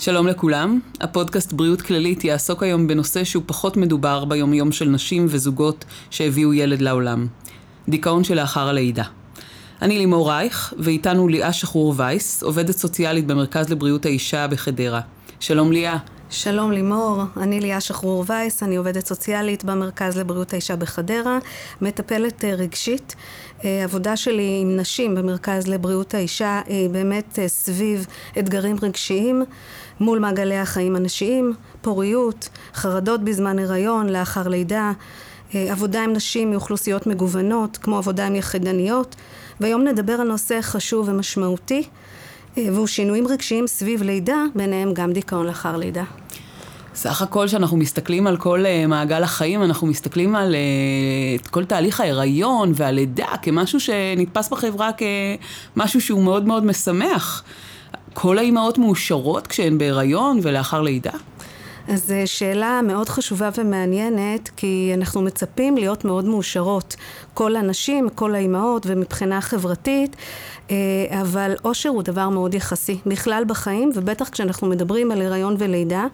שלום לכולם, הפודקאסט בריאות כללית יעסוק היום בנושא שהוא פחות מדובר ביומיום של נשים וזוגות שהביאו ילד לעולם. דיכאון שלאחר הלידה. אני לימור רייך, ואיתנו ליאה שחרור וייס, עובדת סוציאלית במרכז לבריאות האישה בחדרה. שלום ליאה. שלום לימור, אני ליאה שחרור וייס, אני עובדת סוציאלית במרכז לבריאות האישה בחדרה, מטפלת אה, רגשית. אה, עבודה שלי עם נשים במרכז לבריאות האישה היא באמת אה, סביב אתגרים רגשיים מול מעגלי החיים הנשיים, פוריות, חרדות בזמן הריון, לאחר לידה, עבודה עם נשים מאוכלוסיות מגוונות, כמו עבודה עם יחידניות, והיום נדבר על נושא חשוב ומשמעותי. והוא שינויים רגשיים סביב לידה, ביניהם גם דיכאון לאחר לידה. סך הכל כשאנחנו מסתכלים על כל uh, מעגל החיים, אנחנו מסתכלים על uh, כל תהליך ההיריון והלידה כמשהו שנתפס בחברה כמשהו שהוא מאוד מאוד משמח. כל האימהות מאושרות כשהן בהיריון ולאחר לידה? אז זו שאלה מאוד חשובה ומעניינת, כי אנחנו מצפים להיות מאוד מאושרות. כל הנשים, כל האימהות, ומבחינה חברתית, אה, אבל אושר הוא דבר מאוד יחסי, בכלל בחיים, ובטח כשאנחנו מדברים על הריון ולידה.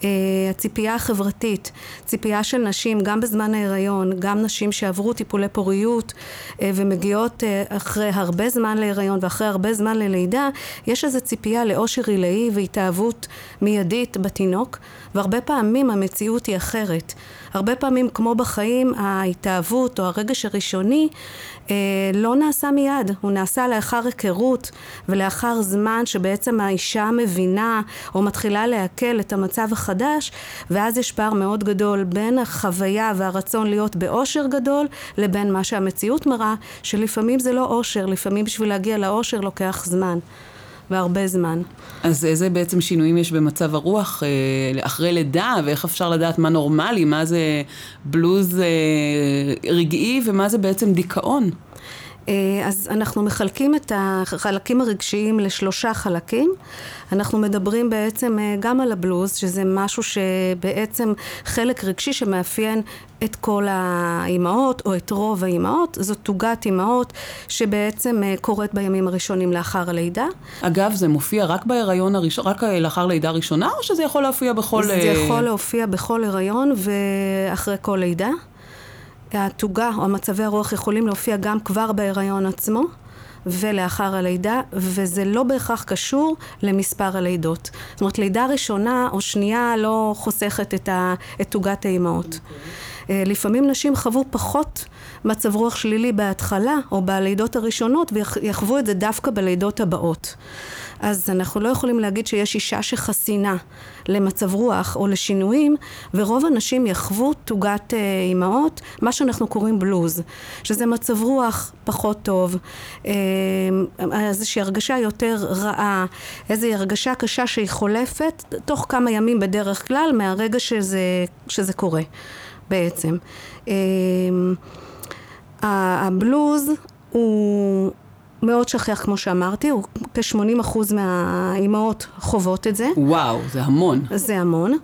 Uh, הציפייה החברתית, ציפייה של נשים גם בזמן ההיריון, גם נשים שעברו טיפולי פוריות uh, ומגיעות uh, אחרי הרבה זמן להיריון ואחרי הרבה זמן ללידה, יש איזו ציפייה לאושר עילאי והתאהבות מיידית בתינוק, והרבה פעמים המציאות היא אחרת. הרבה פעמים כמו בחיים ההתאהבות או הרגש הראשוני אה, לא נעשה מיד, הוא נעשה לאחר היכרות ולאחר זמן שבעצם האישה מבינה או מתחילה לעכל את המצב החדש ואז יש פער מאוד גדול בין החוויה והרצון להיות באושר גדול לבין מה שהמציאות מראה שלפעמים זה לא אושר, לפעמים בשביל להגיע לאושר לוקח זמן. והרבה זמן. אז איזה בעצם שינויים יש במצב הרוח אה, אחרי לידה, ואיך אפשר לדעת מה נורמלי, מה זה בלוז אה, רגעי ומה זה בעצם דיכאון? אה, אז אנחנו מחלקים את החלקים הרגשיים לשלושה חלקים. אנחנו מדברים בעצם אה, גם על הבלוז, שזה משהו שבעצם חלק רגשי שמאפיין את כל האימהות, או את רוב האימהות. זאת תוגת אימהות שבעצם אה, קורית בימים הראשונים לאחר הלידה. אגב, זה מופיע רק בהיריון הראשון, רק לאחר לידה ראשונה, או שזה יכול להופיע בכל... זה יכול להופיע בכל הריון ואחרי כל לידה. התוגה או מצבי הרוח יכולים להופיע גם כבר בהיריון עצמו ולאחר הלידה, וזה לא בהכרח קשור למספר הלידות. זאת אומרת, לידה ראשונה או שנייה לא חוסכת את, תוגת האימהות. Okay. אה, לפעמים נשים חוו פחות מצב רוח שלילי בהתחלה או בלידות הראשונות ויחוו את זה דווקא בלידות הבאות. אז אנחנו לא יכולים להגיד שיש אישה שחסינה למצב רוח או לשינויים, ורוב הנשים יחוו תוגת אה, אימהות, מה שאנחנו קוראים בלוז, שזה מצב רוח פחות טוב, אה, איזושהי הרגשה יותר רעה, איזושהי הרגשה קשה שהיא חולפת תוך כמה ימים בדרך כלל מהרגע שזה, שזה קורה בעצם. אה, הבלוז הוא מאוד שכיח כמו שאמרתי, הוא כ-80% מהאימהות חוות את זה. וואו, זה המון. זה המון.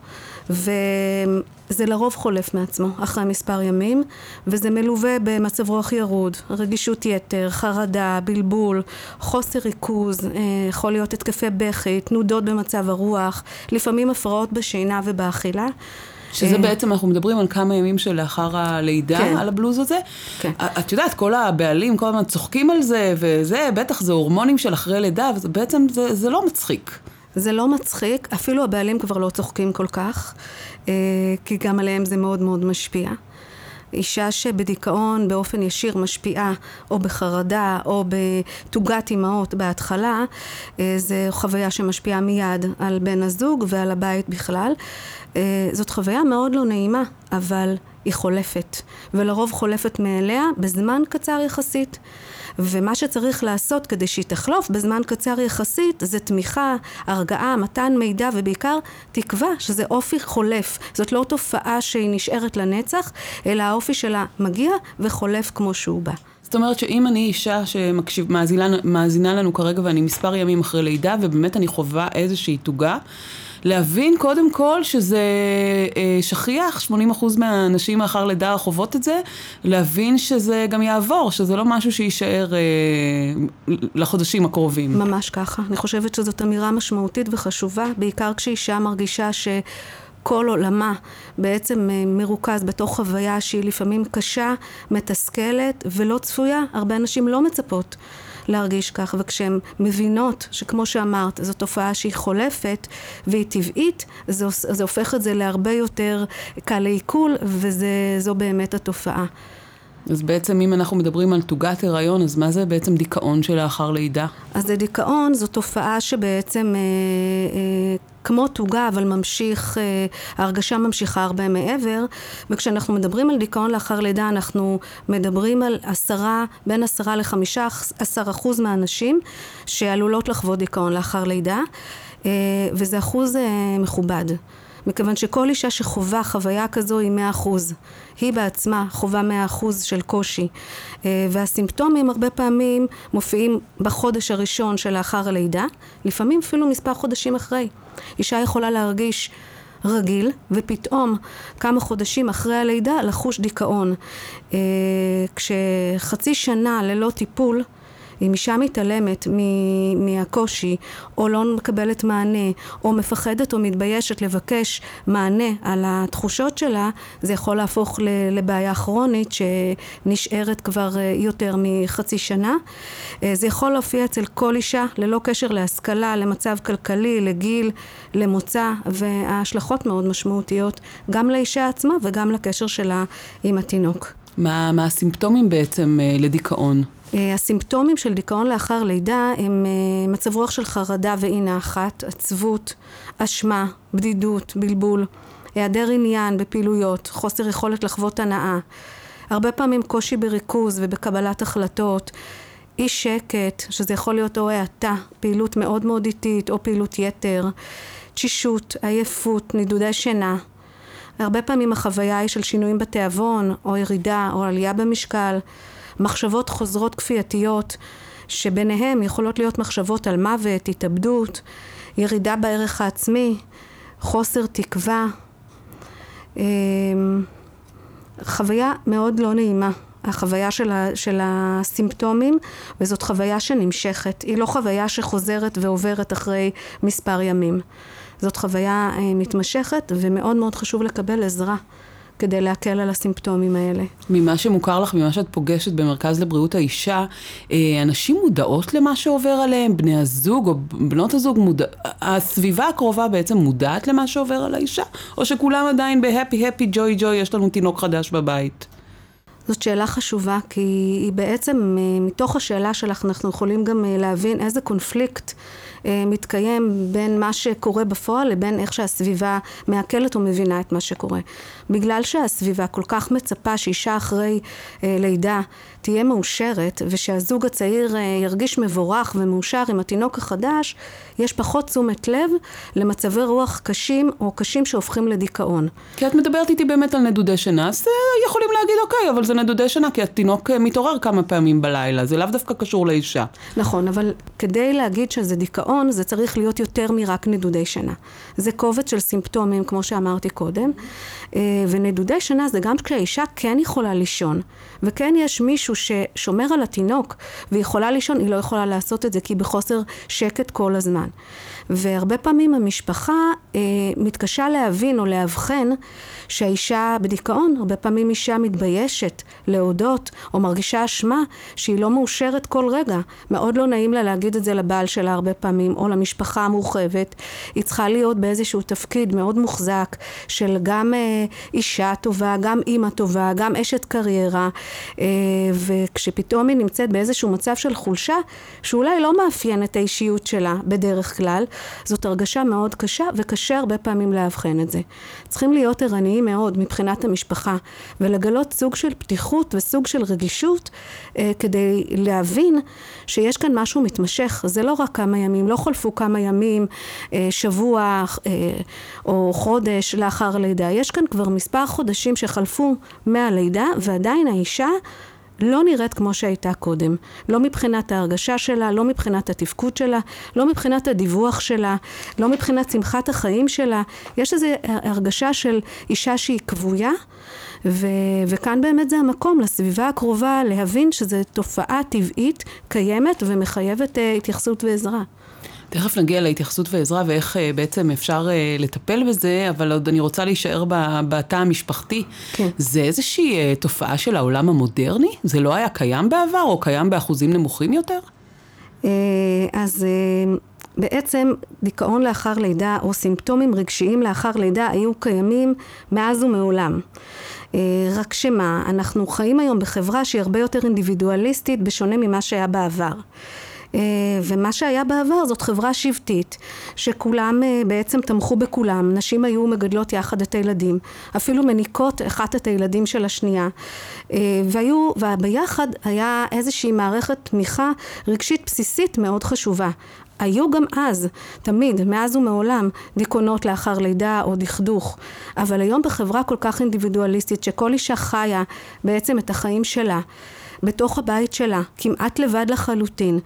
וזה לרוב חולף מעצמו אחרי מספר ימים, וזה מלווה במצב רוח ירוד, רגישות יתר, חרדה, בלבול, חוסר ריכוז, אה, יכול להיות התקפי בכי, תנודות במצב הרוח, לפעמים הפרעות בשינה ובאכילה. שזה אה. בעצם, אנחנו מדברים על כמה ימים שלאחר הלידה, כן. על הבלוז הזה. כן. את יודעת, כל הבעלים כל הזמן צוחקים על זה, וזה, בטח זה הורמונים של אחרי לידה, ובעצם זה, זה לא מצחיק. זה לא מצחיק, אפילו הבעלים כבר לא צוחקים כל כך, אה, כי גם עליהם זה מאוד מאוד משפיע. אישה שבדיכאון באופן ישיר משפיעה או בחרדה או בתוגת אימהות בהתחלה, אה, זו חוויה שמשפיעה מיד על בן הזוג ועל הבית בכלל. אה, זאת חוויה מאוד לא נעימה, אבל היא חולפת, ולרוב חולפת מאליה בזמן קצר יחסית. ומה שצריך לעשות כדי שהיא תחלוף בזמן קצר יחסית זה תמיכה, הרגעה, מתן מידע ובעיקר תקווה שזה אופי חולף. זאת לא תופעה שהיא נשארת לנצח, אלא האופי שלה מגיע וחולף כמו שהוא בא. זאת אומרת שאם אני אישה שמאזינה לנו כרגע ואני מספר ימים אחרי לידה ובאמת אני חווה איזושהי תוגה להבין קודם כל שזה אה, שכיח, 80% מהנשים לאחר לידה חוות את זה, להבין שזה גם יעבור, שזה לא משהו שיישאר אה, לחודשים הקרובים. ממש ככה. אני חושבת שזאת אמירה משמעותית וחשובה, בעיקר כשאישה מרגישה ש... כל עולמה בעצם אה, מרוכז בתוך חוויה שהיא לפעמים קשה, מתסכלת ולא צפויה. הרבה נשים לא מצפות להרגיש כך, וכשהן מבינות שכמו שאמרת, זו תופעה שהיא חולפת והיא טבעית, זה, זה הופך את זה להרבה יותר קל לעיכול, וזו באמת התופעה. אז בעצם אם אנחנו מדברים על תוגת הריון, אז מה זה בעצם דיכאון שלאחר לידה? אז זה דיכאון זו תופעה שבעצם אה, אה, כמו תוגה, אבל ממשיך, אה, ההרגשה ממשיכה הרבה מעבר, וכשאנחנו מדברים על דיכאון לאחר לידה, אנחנו מדברים על עשרה, בין עשרה לחמישה עשר אחוז מהנשים שעלולות לחוות דיכאון לאחר לידה, אה, וזה אחוז אה, מכובד. מכיוון שכל אישה שחווה חוויה כזו היא מאה אחוז. היא בעצמה חווה מאה אחוז של קושי. והסימפטומים הרבה פעמים מופיעים בחודש הראשון שלאחר הלידה, לפעמים אפילו מספר חודשים אחרי. אישה יכולה להרגיש רגיל, ופתאום כמה חודשים אחרי הלידה לחוש דיכאון. אה, כשחצי שנה ללא טיפול אם אישה מתעלמת מהקושי, או לא מקבלת מענה, או מפחדת או מתביישת לבקש מענה על התחושות שלה, זה יכול להפוך לבעיה כרונית שנשארת כבר אה, יותר מחצי שנה. אה, זה יכול להופיע אצל כל אישה, ללא קשר להשכלה, למצב כלכלי, לגיל, למוצא, וההשלכות מאוד משמעותיות גם לאישה עצמה וגם לקשר שלה עם התינוק. מה, מה הסימפטומים בעצם אה, לדיכאון? אה, הסימפטומים של דיכאון לאחר לידה הם אה, מצב רוח של חרדה ואי נחת, עצבות, אשמה, בדידות, בלבול, היעדר עניין בפעילויות, חוסר יכולת לחוות הנאה, הרבה פעמים קושי בריכוז ובקבלת החלטות, אי שקט, שזה יכול להיות או האטה, פעילות מאוד מאוד איטית או פעילות יתר, תשישות, עייפות, נדודי שינה. הרבה פעמים החוויה היא של שינויים בתיאבון, או ירידה, או עלייה במשקל. מחשבות חוזרות כפייתיות, שביניהם יכולות להיות מחשבות על מוות, התאבדות, ירידה בערך העצמי, חוסר תקווה. אמ, חוויה מאוד לא נעימה. החוויה של, ה, של הסימפטומים, וזאת חוויה שנמשכת. היא לא חוויה שחוזרת ועוברת אחרי מספר ימים. זאת חוויה אה, מתמשכת, ומאוד מאוד חשוב לקבל עזרה. כדי להקל על הסימפטומים האלה. ממה שמוכר לך, ממה שאת פוגשת במרכז לבריאות האישה, אה, אנשים מודעות למה שעובר עליהם? בני הזוג או בנות הזוג, מודע... הסביבה הקרובה בעצם מודעת למה שעובר על האישה? או שכולם עדיין בהפי הפי ג'וי ג'וי, יש לנו תינוק חדש בבית? זאת שאלה חשובה, כי היא בעצם, אה, מתוך השאלה שלך אנחנו יכולים גם אה, להבין איזה קונפליקט אה, מתקיים בין מה שקורה בפועל לבין איך שהסביבה מעכלת או מבינה את מה שקורה. בגלל שהסביבה כל כך מצפה שאישה אחרי לידה תהיה מאושרת ושהזוג הצעיר אה, ירגיש מבורך ומאושר עם התינוק החדש, יש פחות תשומת לב למצבי רוח קשים או קשים שהופכים לדיכאון. כי את מדברת איתי באמת על נדודי שינה, אז יכולים להגיד אוקיי, אבל זה נדודי שינה כי התינוק מתעורר כמה פעמים בלילה, זה לאו דווקא קשור לאישה. נכון, אבל כדי להגיד שזה דיכאון זה צריך להיות יותר מרק נדודי שינה. זה קובץ של סימפטומים, כמו שאמרתי קודם, אה, ונדודי שינה זה גם כשהאישה כן יכולה לישון, וכן יש מישהו ששומר על התינוק ויכולה לישון, היא לא יכולה לעשות את זה כי היא בחוסר שקט כל הזמן. והרבה פעמים המשפחה אה, מתקשה להבין או לאבחן שהאישה בדיכאון, הרבה פעמים אישה מתביישת להודות או מרגישה אשמה שהיא לא מאושרת כל רגע. מאוד לא נעים לה להגיד את זה לבעל שלה הרבה פעמים או למשפחה המורחבת. היא צריכה להיות באיזשהו תפקיד מאוד מוחזק של גם אה, אישה טובה, גם אימא טובה, גם אשת קריירה אה, וכשפתאום היא נמצאת באיזשהו מצב של חולשה שאולי לא מאפיין את האישיות שלה בדרך כלל זאת הרגשה מאוד קשה וקשה הרבה פעמים לאבחן את זה. צריכים להיות ערניים מאוד מבחינת המשפחה ולגלות סוג של פתיחות וסוג של רגישות אה, כדי להבין שיש כאן משהו מתמשך, זה לא רק כמה ימים, לא חולפו כמה ימים, אה, שבוע אה, או חודש לאחר הלידה, יש כאן כבר מספר חודשים שחלפו מהלידה ועדיין האישה לא נראית כמו שהייתה קודם. לא מבחינת ההרגשה שלה, לא מבחינת התפקוד שלה, לא מבחינת הדיווח שלה, לא מבחינת שמחת החיים שלה. יש איזו הרגשה של אישה שהיא כבויה, ו- וכאן באמת זה המקום לסביבה הקרובה להבין שזו תופעה טבעית, קיימת ומחייבת uh, התייחסות ועזרה. תכף נגיע להתייחסות ועזרה ואיך uh, בעצם אפשר uh, לטפל בזה, אבל עוד אני רוצה להישאר בתא המשפחתי. כן. זה איזושהי uh, תופעה של העולם המודרני? זה לא היה קיים בעבר או קיים באחוזים נמוכים יותר? Uh, אז... Uh... בעצם דיכאון לאחר לידה או סימפטומים רגשיים לאחר לידה היו קיימים מאז ומעולם. רק שמה, אנחנו חיים היום בחברה שהיא הרבה יותר אינדיבידואליסטית בשונה ממה שהיה בעבר. אה, ומה שהיה בעבר זאת חברה שבטית שכולם אה, בעצם תמכו בכולם, נשים היו מגדלות יחד את הילדים, אפילו מניקות אחת את הילדים של השנייה אה, והיו, וביחד היה איזושהי מערכת תמיכה רגשית בסיסית מאוד חשובה. היו גם אז, תמיד, מאז ומעולם, דיכאונות לאחר לידה או דכדוך. אבל היום בחברה כל כך אינדיבידואליסטית, שכל אישה חיה בעצם את החיים שלה, בתוך הבית שלה, כמעט לבד לחלוטין,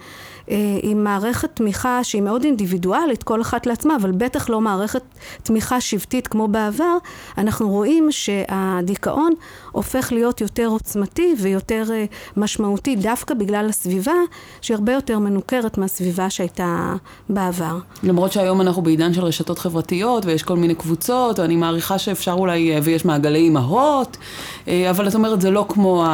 עם מערכת תמיכה שהיא מאוד אינדיבידואלית, כל אחת לעצמה, אבל בטח לא מערכת תמיכה שבטית כמו בעבר, אנחנו רואים שהדיכאון הופך להיות יותר עוצמתי ויותר אה, משמעותי דווקא בגלל הסביבה שהיא הרבה יותר מנוכרת מהסביבה שהייתה בעבר. למרות שהיום אנחנו בעידן של רשתות חברתיות ויש כל מיני קבוצות, ואני מעריכה שאפשר אולי, אה, ויש מעגלי אימהות, אבל את אומרת זה לא כמו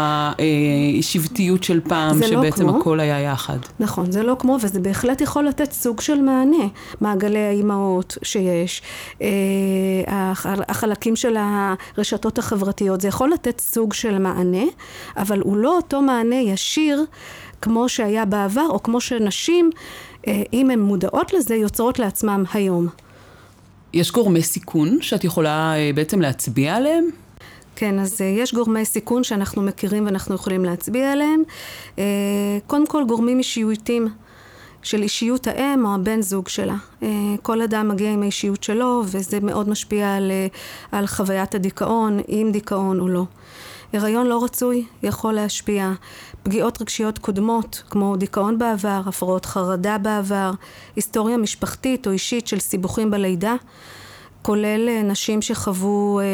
השבטיות של פעם, לא שבעצם לא הכל היה יחד. נכון, זה לא כמו, וזה בהחלט יכול לתת סוג של מענה. מעגלי האימהות שיש, אה, החלקים של הרשתות החברתיות, זה יכול לתת סוג של מענה, אבל הוא לא אותו מענה ישיר כמו שהיה בעבר, או כמו שנשים, אה, אם הן מודעות לזה, יוצרות לעצמם היום. יש גורמי סיכון שאת יכולה אה, בעצם להצביע עליהם? כן, אז אה, יש גורמי סיכון שאנחנו מכירים ואנחנו יכולים להצביע עליהם. אה, קודם כל גורמים אישיותיים של אישיות האם או הבן זוג שלה. אה, כל אדם מגיע עם האישיות שלו וזה מאוד משפיע על, על חוויית הדיכאון, אם דיכאון או לא. הריון לא רצוי יכול להשפיע. פגיעות רגשיות קודמות, כמו דיכאון בעבר, הפרעות חרדה בעבר, היסטוריה משפחתית או אישית של סיבוכים בלידה. כולל אה, נשים שחוו אה,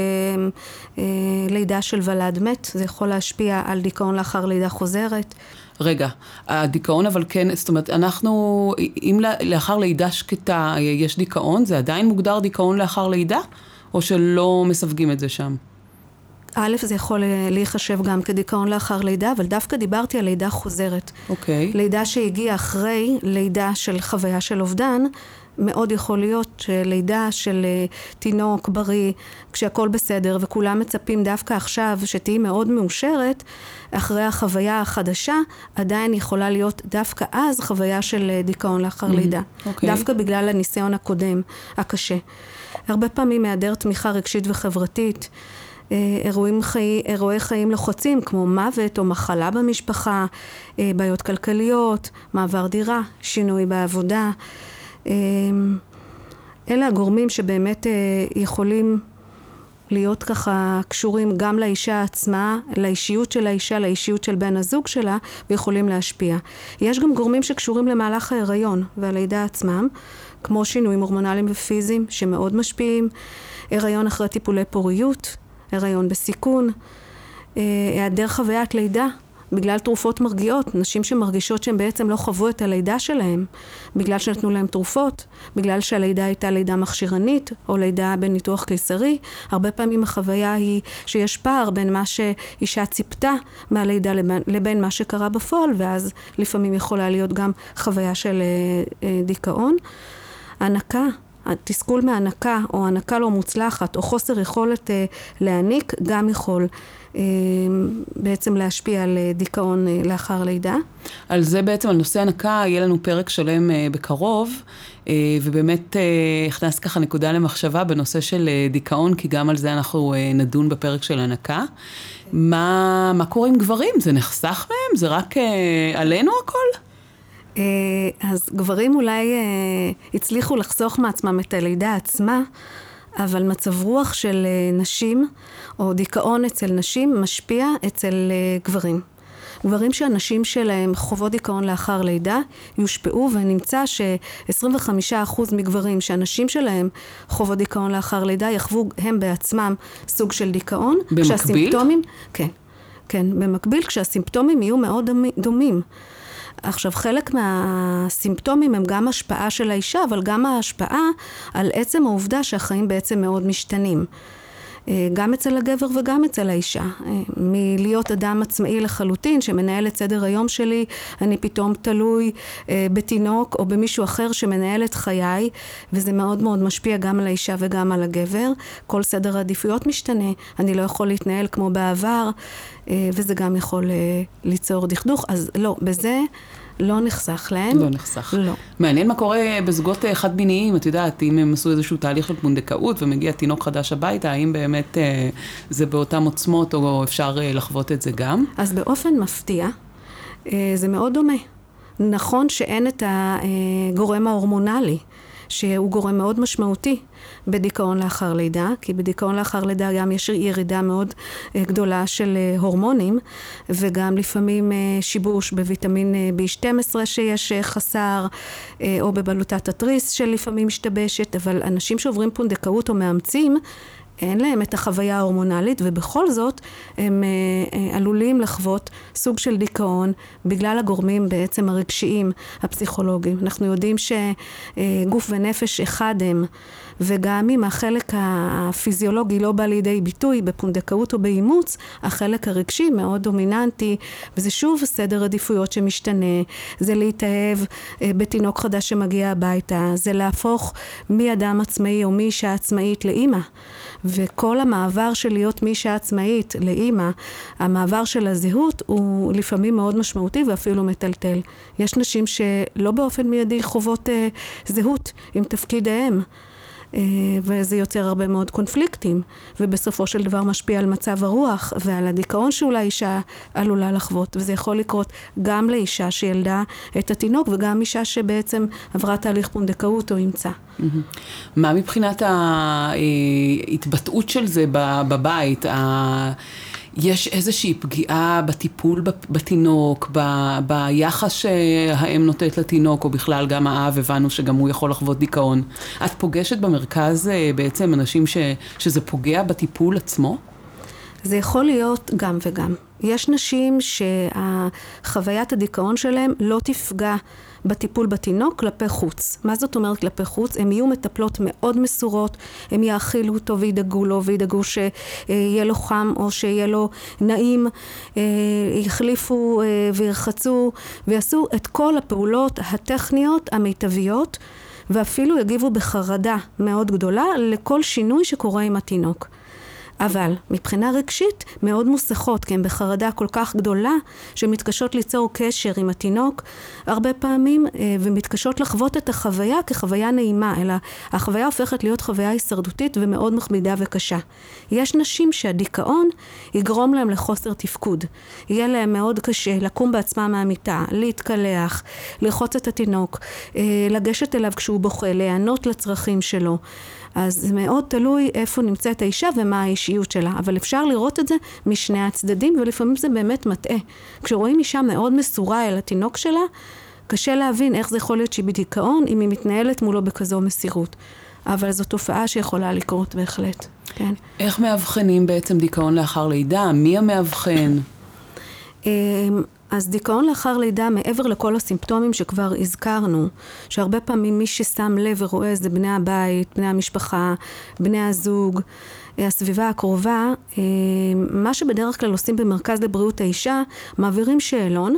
אה, לידה של ולד מת, זה יכול להשפיע על דיכאון לאחר לידה חוזרת. רגע, הדיכאון אבל כן, זאת אומרת, אנחנו, אם לאחר לידה שקטה יש דיכאון, זה עדיין מוגדר דיכאון לאחר לידה? או שלא מסווגים את זה שם? א', זה יכול להיחשב גם כדיכאון לאחר לידה, אבל דווקא דיברתי על לידה חוזרת. אוקיי. Okay. לידה שהגיעה אחרי לידה של חוויה של אובדן, מאוד יכול להיות שלידה של אה, תינוק בריא, כשהכול בסדר וכולם מצפים דווקא עכשיו שתהיי מאוד מאושרת, אחרי החוויה החדשה, עדיין יכולה להיות דווקא אז חוויה של אה, דיכאון לאחר mm-hmm. לידה. Okay. אוקיי. דווקא בגלל הניסיון הקודם, הקשה. הרבה פעמים היעדר תמיכה רגשית וחברתית. אה, אירועים חי... אירועי חיים לוחצים כמו מוות או מחלה במשפחה, בעיות כלכליות, מעבר דירה, שינוי בעבודה. אמ, אלה הגורמים שבאמת אה, יכולים להיות ככה קשורים גם לאישה עצמה, לאישיות של האישה, לאישיות של בן הזוג שלה, ויכולים להשפיע. יש גם גורמים שקשורים למהלך ההיריון והלידה עצמם, כמו שינויים הורמונליים ופיזיים שמאוד משפיעים, הריון אחרי טיפולי פוריות, הריון בסיכון, אה, היעדר חוויית לידה בגלל תרופות מרגיעות, נשים שמרגישות שהן בעצם לא חוו את הלידה שלהן, בגלל שנתנו להן תרופות, בגלל שהלידה הייתה לידה מכשירנית, או לידה בניתוח קיסרי, הרבה פעמים החוויה היא שיש פער בין מה שאישה ציפתה מהלידה לבין, לבין מה שקרה בפועל, ואז לפעמים יכולה להיות גם חוויה של אה, אה, דיכאון. הנקה, התסכול מהנקה, או הנקה לא מוצלחת, או חוסר יכולת אה, להעניק, גם יכול בעצם להשפיע על אה, דיכאון אה, לאחר לידה. על זה בעצם, על נושא הנקה, יהיה לנו פרק שלם אה, בקרוב, ובאמת הכנס ככה נקודה למחשבה בנושא של דיכאון, כי גם על זה אנחנו נדון בפרק של הנקה. מה, מה קורה עם גברים? זה נחסך מהם? זה רק עלינו הכל? אז גברים אולי הצליחו לחסוך מעצמם את הלידה עצמה. אבל מצב רוח של אה, נשים, או דיכאון אצל נשים, משפיע אצל אה, גברים. גברים שהנשים שלהם חוות דיכאון לאחר לידה יושפעו ונמצא ש-25% מגברים שהנשים שלהם חוות דיכאון לאחר לידה יחוו הם בעצמם סוג של דיכאון. במקביל? כשהסימפטומים, כן, כן, במקביל כשהסימפטומים יהיו מאוד דומים. עכשיו, חלק מהסימפטומים הם גם השפעה של האישה, אבל גם ההשפעה על עצם העובדה שהחיים בעצם מאוד משתנים. אה, גם אצל הגבר וגם אצל האישה. אה, מלהיות אדם עצמאי לחלוטין, שמנהל את סדר היום שלי, אני פתאום תלוי אה, בתינוק או במישהו אחר שמנהל את חיי, וזה מאוד מאוד משפיע גם על האישה וגם על הגבר. כל סדר העדיפויות משתנה, אני לא יכול להתנהל כמו בעבר, וזה גם יכול ליצור דכדוך. אז לא, בזה... לא נחסך להם. לא נחסך. לא. מעניין מה קורה בזוגות אה, חד מיניים, את יודעת, אם הם עשו איזשהו תהליך של פונדקאות ומגיע תינוק חדש הביתה, האם באמת אה, זה באותן עוצמות או אפשר אה, לחוות את זה גם? אז באופן מפתיע, אה, זה מאוד דומה. נכון שאין את הגורם ההורמונלי. שהוא גורם מאוד משמעותי בדיכאון לאחר לידה, כי בדיכאון לאחר לידה גם יש ירידה מאוד אה, גדולה של אה, הורמונים, וגם לפעמים אה, שיבוש בוויטמין B12 שיש חסר, או בבלוטת התריס שלפעמים משתבשת, אבל אנשים שעוברים פונדקאות או מאמצים, אין להם את החוויה ההורמונלית ובכל זאת הם אה, אה, עלולים לחוות סוג של דיכאון בגלל הגורמים בעצם הרגשיים הפסיכולוגיים. אנחנו יודעים שגוף ונפש אחד הם וגם אם החלק הפיזיולוגי לא בא לידי ביטוי בפונדקאות או באימוץ, החלק הרגשי מאוד דומיננטי, וזה שוב סדר עדיפויות שמשתנה, זה להתאהב אה, בתינוק חדש שמגיע הביתה, זה להפוך מאדם עצמאי או מאישה עצמאית לאימא. וכל המעבר של להיות מאישה עצמאית לאימא, המעבר של הזהות הוא לפעמים מאוד משמעותי ואפילו מטלטל. יש נשים שלא באופן מיידי חוות אה, זהות עם תפקיד האם. אה, וזה יוצר הרבה מאוד קונפליקטים, ובסופו של דבר משפיע על מצב הרוח ועל הדיכאון שאולי אישה עלולה לחוות, וזה יכול לקרות גם לאישה שילדה את התינוק וגם אישה שבעצם עברה תהליך פונדקאות או אימצה. מה מבחינת ההתבטאות של זה בבית? יש איזושהי פגיעה בטיפול בתינוק, ב, ביחס שהאם נותנת לתינוק, או בכלל גם האב, הבנו שגם הוא יכול לחוות דיכאון. את פוגשת במרכז אה, בעצם אנשים ש, שזה פוגע בטיפול עצמו? זה יכול להיות גם וגם. יש נשים שהחוויית הדיכאון שלהם לא תפגע בטיפול בתינוק כלפי חוץ. מה זאת אומרת כלפי חוץ? הם יהיו מטפלות מאוד מסורות, הם יאכילו אותו וידאגו לו וידאגו שיהיה לו חם או שיהיה לו נעים, אה, יחליפו אה, וירחצו ויעשו את כל הפעולות הטכניות המיטביות ואפילו יגיבו בחרדה מאוד גדולה לכל שינוי שקורה עם התינוק. אבל מבחינה רגשית מאוד מוסכות, כי הן בחרדה כל כך גדולה, שמתקשות ליצור קשר עם התינוק הרבה פעמים, אה, ומתקשות לחוות את החוויה כחוויה נעימה, אלא החוויה הופכת להיות חוויה הישרדותית ומאוד מכבידה וקשה. יש נשים שהדיכאון יגרום להם לחוסר תפקוד. יהיה להם מאוד קשה לקום בעצמם מהמיטה, להתקלח, לרחוץ את התינוק, אה, לגשת אליו כשהוא בוכה, להיענות לצרכים שלו. אז זה מאוד תלוי איפה נמצאת האישה ומה האישיות שלה, אבל אפשר לראות את זה משני הצדדים, ולפעמים זה באמת מטעה. כשרואים אישה מאוד מסורה אל התינוק שלה, קשה להבין איך זה יכול להיות שהיא בדיכאון אם היא מתנהלת מולו בכזו מסירות. אבל זו תופעה שיכולה לקרות בהחלט, כן. איך מאבחנים בעצם דיכאון לאחר לידה? מי המאבחן? אז דיכאון לאחר לידה, מעבר לכל הסימפטומים שכבר הזכרנו, שהרבה פעמים מי ששם לב ורואה זה בני הבית, בני המשפחה, בני הזוג, אה, הסביבה הקרובה, אה, מה שבדרך כלל עושים במרכז לבריאות האישה, מעבירים שאלון,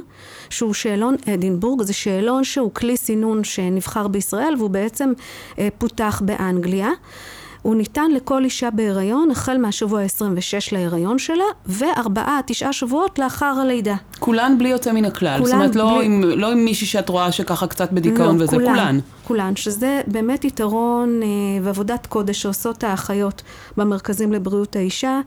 שהוא שאלון אדינבורג, זה שאלון שהוא כלי סינון שנבחר בישראל והוא בעצם אה, פותח באנגליה. הוא ניתן לכל אישה בהיריון החל מהשבוע ה-26 להיריון שלה וארבעה, תשעה שבועות לאחר הלידה. כולן בלי יוצא מן הכלל. כולן זאת אומרת, לא, בלי... עם, לא עם מישהי שאת רואה שככה קצת בדיכאון לא, וזה, כולן. כולן. כולן, שזה באמת יתרון אה, ועבודת קודש שעושות האחיות במרכזים לבריאות האישה.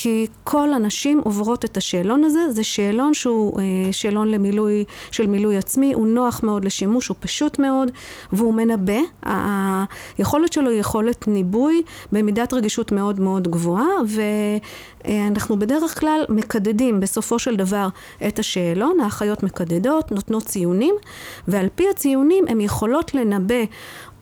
כי כל הנשים עוברות את השאלון הזה, זה שאלון שהוא אה, שאלון למילוי, של מילוי עצמי, הוא נוח מאוד לשימוש, הוא פשוט מאוד, והוא מנבא, היכולת שלו היא יכולת ניבוי במידת רגישות מאוד מאוד גבוהה, ואנחנו בדרך כלל מקדדים בסופו של דבר את השאלון, האחיות מקדדות, נותנות ציונים, ועל פי הציונים הן יכולות לנבא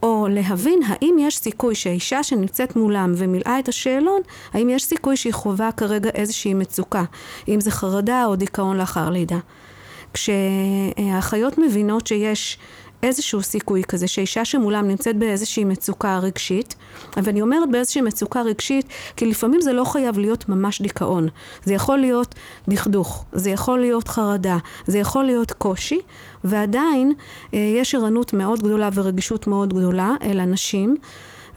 או להבין האם יש סיכוי שהאישה שנמצאת מולם ומילאה את השאלון, האם יש סיכוי שהיא חווה כרגע איזושהי מצוקה, אם זה חרדה או דיכאון לאחר לידה. כשהאחיות מבינות שיש איזשהו סיכוי כזה שאישה שמולם נמצאת באיזושהי מצוקה רגשית, ואני אומרת באיזושהי מצוקה רגשית, כי לפעמים זה לא חייב להיות ממש דיכאון. זה יכול להיות דכדוך, זה יכול להיות חרדה, זה יכול להיות קושי, ועדיין אה, יש ערנות מאוד גדולה ורגישות מאוד גדולה אל הנשים.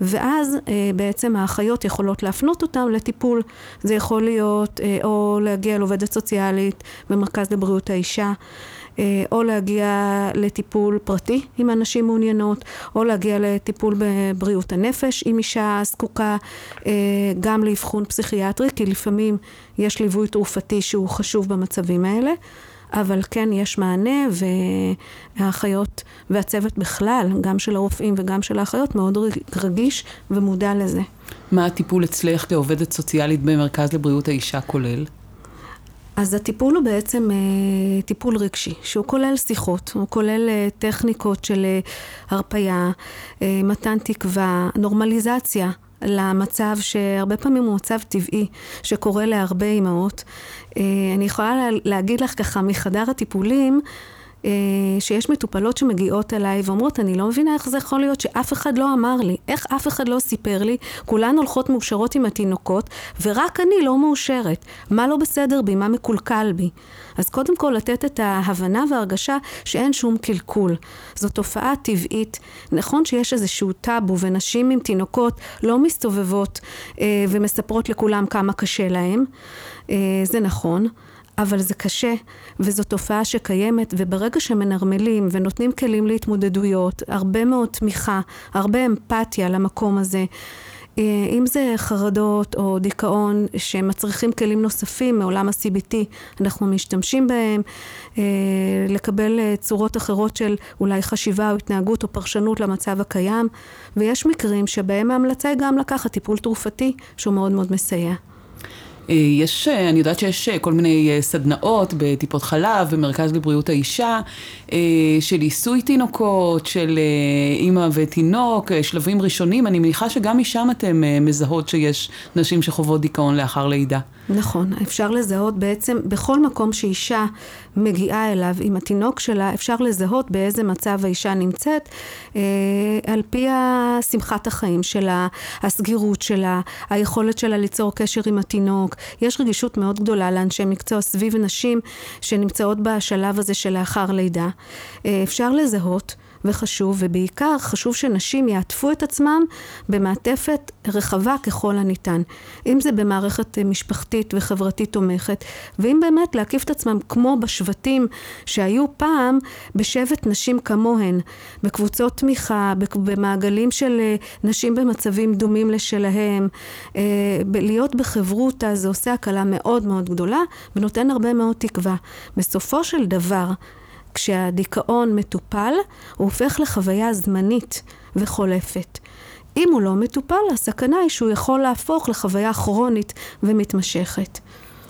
ואז אה, בעצם האחיות יכולות להפנות אותם לטיפול. זה יכול להיות אה, או להגיע לעובדת סוציאלית במרכז לבריאות האישה. אה, או להגיע לטיפול פרטי אם הנשים מעוניינות, או להגיע לטיפול בבריאות הנפש אם אישה זקוקה אה, גם לאבחון פסיכיאטרי, כי לפעמים יש ליווי תרופתי שהוא חשוב במצבים האלה. אבל כן יש מענה והאחיות והצוות בכלל, גם של הרופאים וגם של האחיות, מאוד רגיש ומודע לזה. מה הטיפול אצלך כעובדת סוציאלית במרכז לבריאות האישה כולל? אז הטיפול הוא בעצם אה, טיפול רגשי, שהוא כולל שיחות, הוא כולל אה, טכניקות של אה, הרפייה, אה, מתן תקווה, נורמליזציה למצב שהרבה פעמים הוא מצב טבעי, שקורה להרבה אימהות. אה, אני יכולה לה, להגיד לך ככה מחדר הטיפולים, שיש מטופלות שמגיעות אליי ואומרות, אני לא מבינה איך זה יכול להיות שאף אחד לא אמר לי, איך אף אחד לא סיפר לי, כולן הולכות מאושרות עם התינוקות, ורק אני לא מאושרת. מה לא בסדר בי? מה מקולקל בי? אז קודם כל לתת את ההבנה וההרגשה שאין שום קלקול. זו תופעה טבעית. נכון שיש איזשהו טאבו ונשים עם תינוקות לא מסתובבות אה, ומספרות לכולם כמה קשה להם. אה, זה נכון. אבל זה קשה, וזו תופעה שקיימת, וברגע שמנרמלים ונותנים כלים להתמודדויות, הרבה מאוד תמיכה, הרבה אמפתיה למקום הזה, אה, אם זה חרדות או דיכאון שמצריכים כלים נוספים מעולם ה-CBT, אנחנו משתמשים בהם, אה, לקבל אה, צורות אחרות של אולי חשיבה או התנהגות או פרשנות למצב הקיים, ויש מקרים שבהם ההמלצה היא גם לקחת טיפול תרופתי שהוא מאוד מאוד מסייע. אה, יש, אה, אני יודעת שיש אה, כל מיני סדנאות בטיפות חלב, במרכז לבריאות האישה, של עיסוי תינוקות, של אימא ותינוק, שלבים ראשונים. אני מניחה שגם משם אתם מזהות שיש נשים שחוות דיכאון לאחר לידה. נכון, אפשר לזהות בעצם בכל מקום שאישה מגיעה אליו עם התינוק שלה, אפשר לזהות באיזה מצב האישה נמצאת, אה, על פי שמחת החיים שלה, הסגירות שלה, היכולת שלה ליצור קשר עם התינוק. יש רגישות מאוד גדולה לאנשי מקצוע סביב נשים שנמצאות בשלב הזה של לאחר לידה. אה, אפשר לזהות וחשוב, ובעיקר חשוב שנשים יעטפו את עצמם במעטפת רחבה ככל הניתן. אם זה במערכת משפחתית וחברתית תומכת, ואם באמת להקיף את עצמם כמו בשבטים שהיו פעם בשבט נשים כמוהן, בקבוצות תמיכה, במעגלים של אה, נשים במצבים דומים לשלהם, אה, להיות בחברותא זה עושה הקלה מאוד מאוד גדולה ונותן הרבה מאוד תקווה. בסופו של דבר, כשהדיכאון מטופל, הוא הופך לחוויה זמנית וחולפת. אם הוא לא מטופל, הסכנה היא שהוא יכול להפוך לחוויה כרונית ומתמשכת.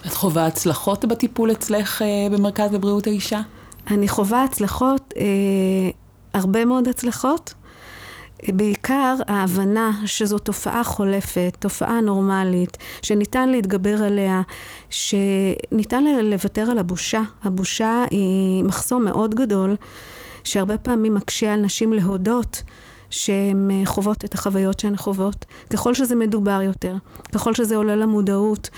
את חווה הצלחות בטיפול אצלך אה, במרכז לבריאות האישה? אני חווה הצלחות, אה, הרבה מאוד הצלחות. בעיקר ההבנה שזו תופעה חולפת, תופעה נורמלית, שניתן להתגבר עליה, שניתן לוותר על הבושה. הבושה היא מחסום מאוד גדול, שהרבה פעמים מקשה על נשים להודות שהן אה, חוות את החוויות שהן חוות. ככל שזה מדובר יותר, ככל שזה עולה למודעות,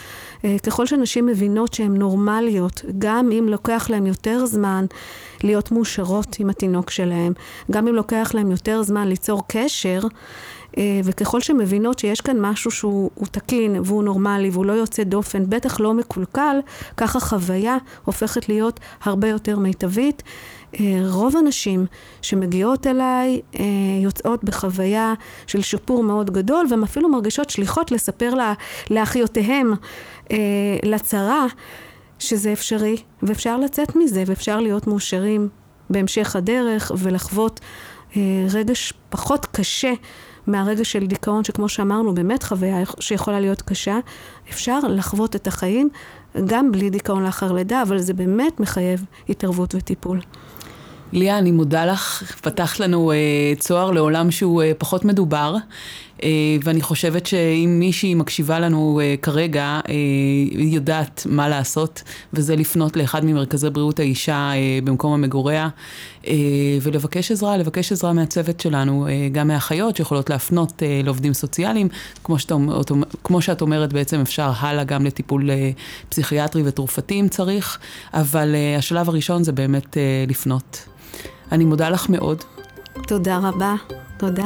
אה, ככל שנשים מבינות שהן נורמליות, גם אם לוקח להן יותר זמן להיות מאושרות עם התינוק שלהן, גם אם לוקח להן יותר זמן ליצור קשר, אה, וככל שמבינות שיש כאן משהו שהוא תקין והוא נורמלי והוא לא יוצא דופן, בטח לא מקולקל, ככה חוויה הופכת להיות הרבה יותר מיטבית. אה, רוב הנשים שמגיעות אליי אה, יוצאות בחוויה של שיפור מאוד גדול והן אפילו מרגישות שליחות לספר לה, לאחיותיהם אה, לצרה שזה אפשרי, ואפשר לצאת מזה, ואפשר להיות מאושרים בהמשך הדרך ולחוות רגש פחות קשה מהרגש של דיכאון, שכמו שאמרנו, באמת חוויה שיכולה להיות קשה. אפשר לחוות את החיים גם בלי דיכאון לאחר לידה, אבל זה באמת מחייב התערבות וטיפול. ליה, אני מודה לך, פתחת לנו אה, צוהר לעולם שהוא אה, פחות מדובר, אה, ואני חושבת שאם מישהי מקשיבה לנו אה, כרגע, אה, יודעת מה לעשות, וזה לפנות לאחד ממרכזי בריאות האישה אה, במקום המגוריה, אה, ולבקש עזרה, לבקש עזרה מהצוות שלנו, אה, גם מהאחיות שיכולות להפנות אה, לעובדים סוציאליים, כמו שאת, כמו שאת אומרת, בעצם אפשר הלאה גם לטיפול אה, פסיכיאטרי ותרופתי אם צריך, אבל אה, השלב הראשון זה באמת אה, לפנות. אני מודה לך מאוד. תודה רבה. תודה.